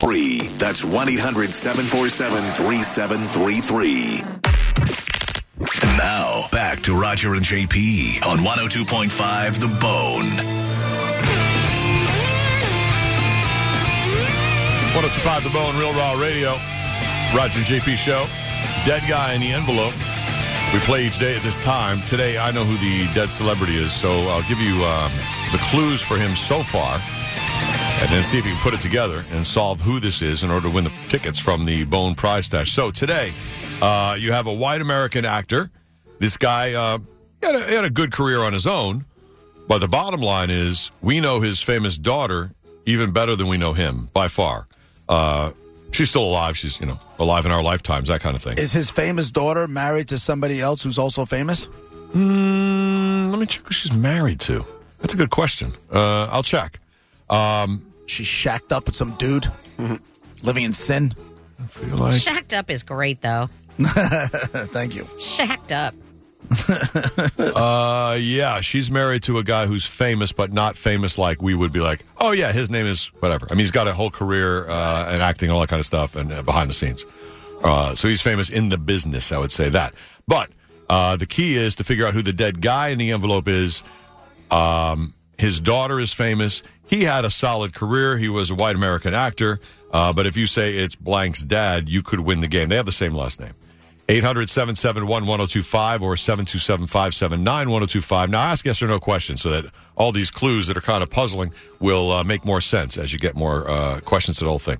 Free. That's 1 800 747 3733. Now, back to Roger and JP on 102.5 The Bone. 1025 The Bone, Real Raw Radio. Roger and JP Show. Dead guy in the envelope. We play each day at this time. Today, I know who the dead celebrity is, so I'll give you um, the clues for him so far, and then see if you can put it together and solve who this is in order to win the tickets from the Bone Prize Stash. So today, uh, you have a white American actor. This guy uh, had, a, had a good career on his own, but the bottom line is we know his famous daughter even better than we know him by far. Uh, she's still alive. She's you know alive in our lifetimes, that kind of thing. Is his famous daughter married to somebody else who's also famous? Mm, let me check who she's married to. That's a good question. Uh, I'll check. Um, She's shacked up with some dude living in sin. I feel like Shacked up is great, though. Thank you. Shacked up. Uh, yeah, she's married to a guy who's famous, but not famous like we would be like, oh, yeah, his name is whatever. I mean, he's got a whole career uh, and acting, all that kind of stuff, and uh, behind the scenes. Uh, so he's famous in the business, I would say that. But uh, the key is to figure out who the dead guy in the envelope is. Um, his daughter is famous. He had a solid career. He was a white American actor. Uh, but if you say it's blank's dad, you could win the game. They have the same last name. 800 771 1025 or 727 579 1025. Now, ask yes or no questions so that all these clues that are kind of puzzling will uh, make more sense as you get more uh, questions to the whole thing.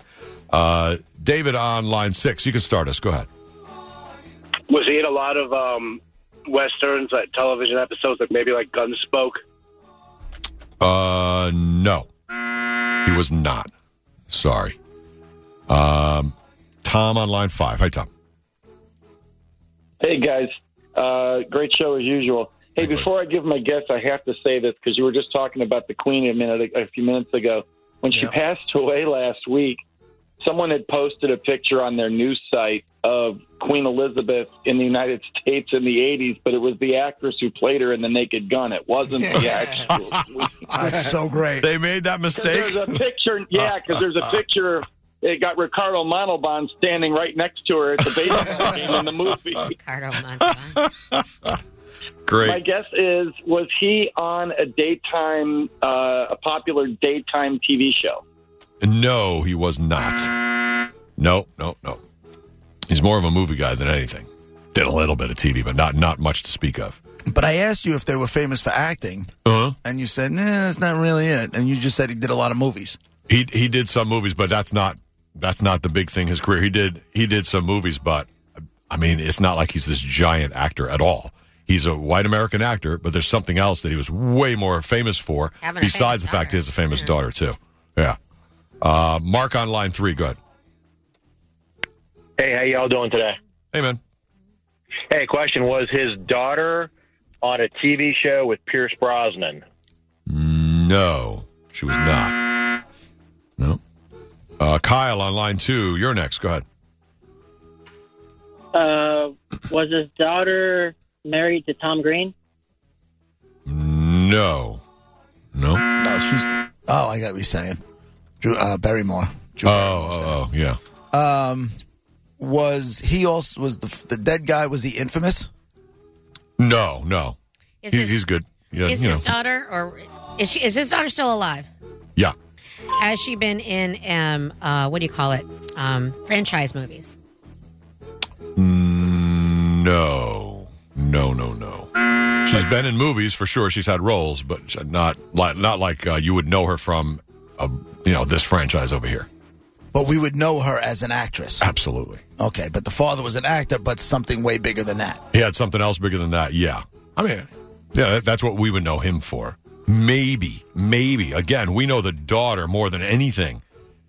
Uh, David on line six, you can start us. Go ahead. Was he in a lot of um, westerns, like television episodes, like maybe like Gunsmoke? Uh, no, he was not. Sorry. Um, Tom on line five. Hi, Tom. Hey guys, uh, great show as usual. Hey, before I give my guess, I have to say this because you were just talking about the Queen a minute, a few minutes ago. When she Yeah. passed away last week, someone had posted a picture on their news site of Queen Elizabeth in the United States in the '80s, but it was the actress who played her in The Naked Gun. It wasn't the actual. That's so great. They made that mistake. There's a picture, yeah, because there's a picture. It got Ricardo Montalban standing right next to her at the baseball game in the movie. Ricardo Montalban. Great. My guess is, was he on a daytime, uh, a popular daytime TV show? No, he was not. No, no, no. He's more of a movie guy than anything. Did a little bit of TV, but not not much to speak of. But I asked you if they were famous for acting, Uh-huh. and you said, nah, that's not really it. And you just said he did a lot of movies. He he did some movies, but that's not that's not the big thing. His career. He did he did some movies, but I mean, it's not like he's this giant actor at all. He's a white American actor, but there's something else that he was way more famous for. Having besides famous the fact he has a famous Yeah. daughter too. Yeah. Uh, Mark on line three. Good. Hey, how y'all doing today? Hey man. Hey, question was his daughter on a TV show with Pierce Brosnan? No, she was not. No. Uh, Kyle on line two. You're next. Go ahead. Uh, was his daughter married to Tom Green? No. No. No, she's. Oh, I got to you're saying. Drew, uh, Barrymore. Drew Oh, oh, oh, yeah. Um, was he also was the the dead guy? Was he infamous? No, no. Is He, his, he's good. Yeah, is you his know. daughter or is she? Is his daughter still alive? Yeah. Has she been in um uh what do you call it um franchise movies? Mm, No. No, no, no. She's been in movies for sure. She's had roles, but not like not like uh, you would know her from, you know, this franchise over here. But we would know her as an actress. Absolutely. Okay, but the father was an actor, but something way bigger than that. He had something else bigger than that. Yeah. I mean, yeah, that, that's what we would know him for. Maybe, maybe. Again, we know the daughter more than anything.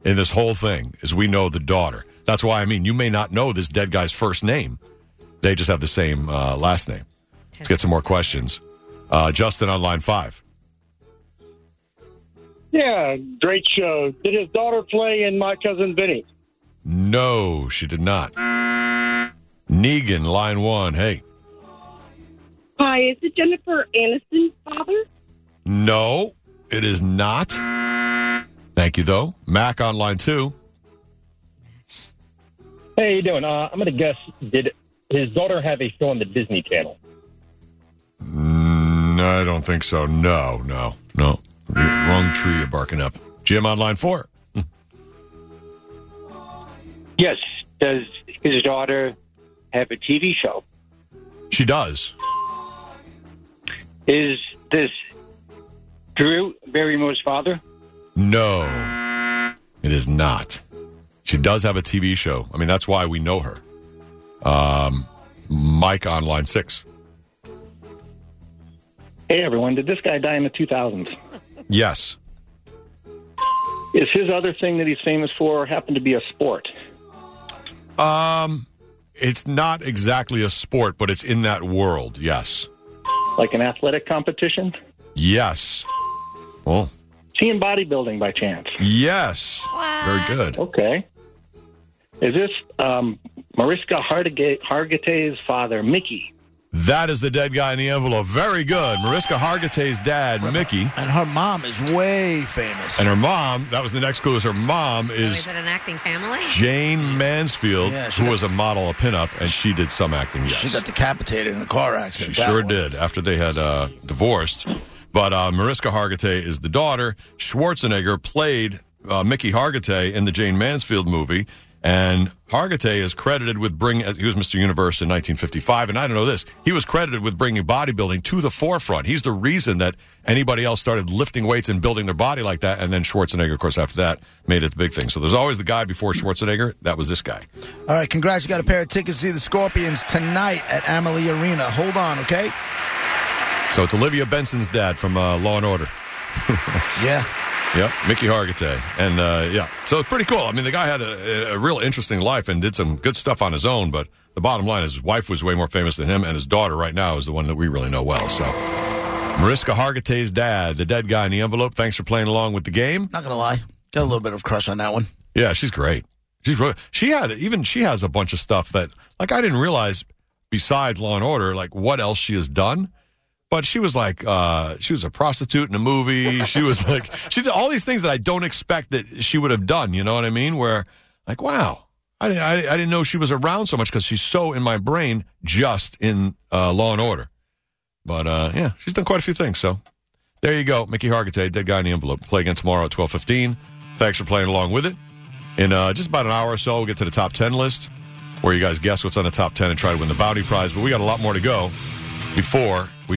in this whole thing is we know the daughter. That's why I mean you may not know this dead guy's first name. They just have the same uh, last name. Let's get some more questions. Uh, Justin on line five. Yeah, great show. Did his daughter play in My Cousin Vinny? No, she did not. Negan, line one. Hey, Hi, is it Jennifer Aniston's father? no, it is not. Thank you though. Mac on line two. Hey, you doing? Uh, I'm going to guess, did his daughter have a show on the Disney Channel? Mm, I don't think so. No, no, no. Wrong tree you're barking up. Jim on line four. Yes. Does his daughter have a TV show? She does. Is this Drew Barrymore's father? No, it is not. She does have a TV show. I mean, that's why we know her. Um, Mike on line six. Hey, everyone. Did this guy die in the 2000s? Yes. Is his other thing that he's famous for happen to be a sport? Um, it's not exactly a sport, but it's in that world. Yes. Like an athletic competition? Yes. Oh, Is he in bodybuilding by chance? yes. Very good. Okay. Is this um, Mariska Hargitay's father, Mickey? That is the dead guy in the envelope. Very good. Mariska Hargitay's dad, Mickey. And her mom is way famous. And her mom, that was the next clue, is her mom So is is it an acting family? Jayne Mansfield, Yeah, she who got- was a model, a pinup, and she did some acting, yes. She got decapitated in a car accident. She that sure one. did after they had uh, divorced. But uh, Mariska Hargitay is the daughter. Schwarzenegger played uh, Mickey Hargitay in the Jayne Mansfield movie. And Hargitay is credited with bringing, he was Mr. Universe in 1955. And I don't know this, he was credited with bringing bodybuilding to the forefront. He's the reason that anybody else started lifting weights and building their body like that. And then Schwarzenegger, of course, after that, made it the big thing. So there's always the guy before Schwarzenegger. That was this guy. All right, congrats. You got a pair of tickets to see the Scorpions tonight at Amalie Arena. Hold on, okay? So it's Olivia Benson's dad from uh, Law and Order. Yeah. Yep, Mickey Hargitay, and uh, yeah, so it's pretty cool. I mean, the guy had a, a real interesting life and did some good stuff on his own. But the bottom line is, his wife was way more famous than him, and his daughter right now is the one that we really know well. So, Mariska Hargitay's dad, the dead guy in the envelope. Thanks for playing along with the game. Not gonna lie, got a little bit of crush on that one. Yeah, she's great. She's really, she had even she has a bunch of stuff that like I didn't realize besides Law and Order, like what else she has done. But she was like, uh, she was a prostitute in a movie. She was like, she did all these things that I don't expect that she would have done. You know what I mean? Where, like, wow, I, I, I didn't know she was around so much because she's so in my brain just in uh, Law and Order. But uh, yeah, she's done quite a few things. So there you go, Mickey Hargitay, dead guy in the envelope. Play again tomorrow at twelve fifteen. Thanks for playing along with it. In uh, just about an hour or so, we'll get to the top ten list, where you guys guess what's on the top ten and try to win the bounty prize. But we got a lot more to go before we.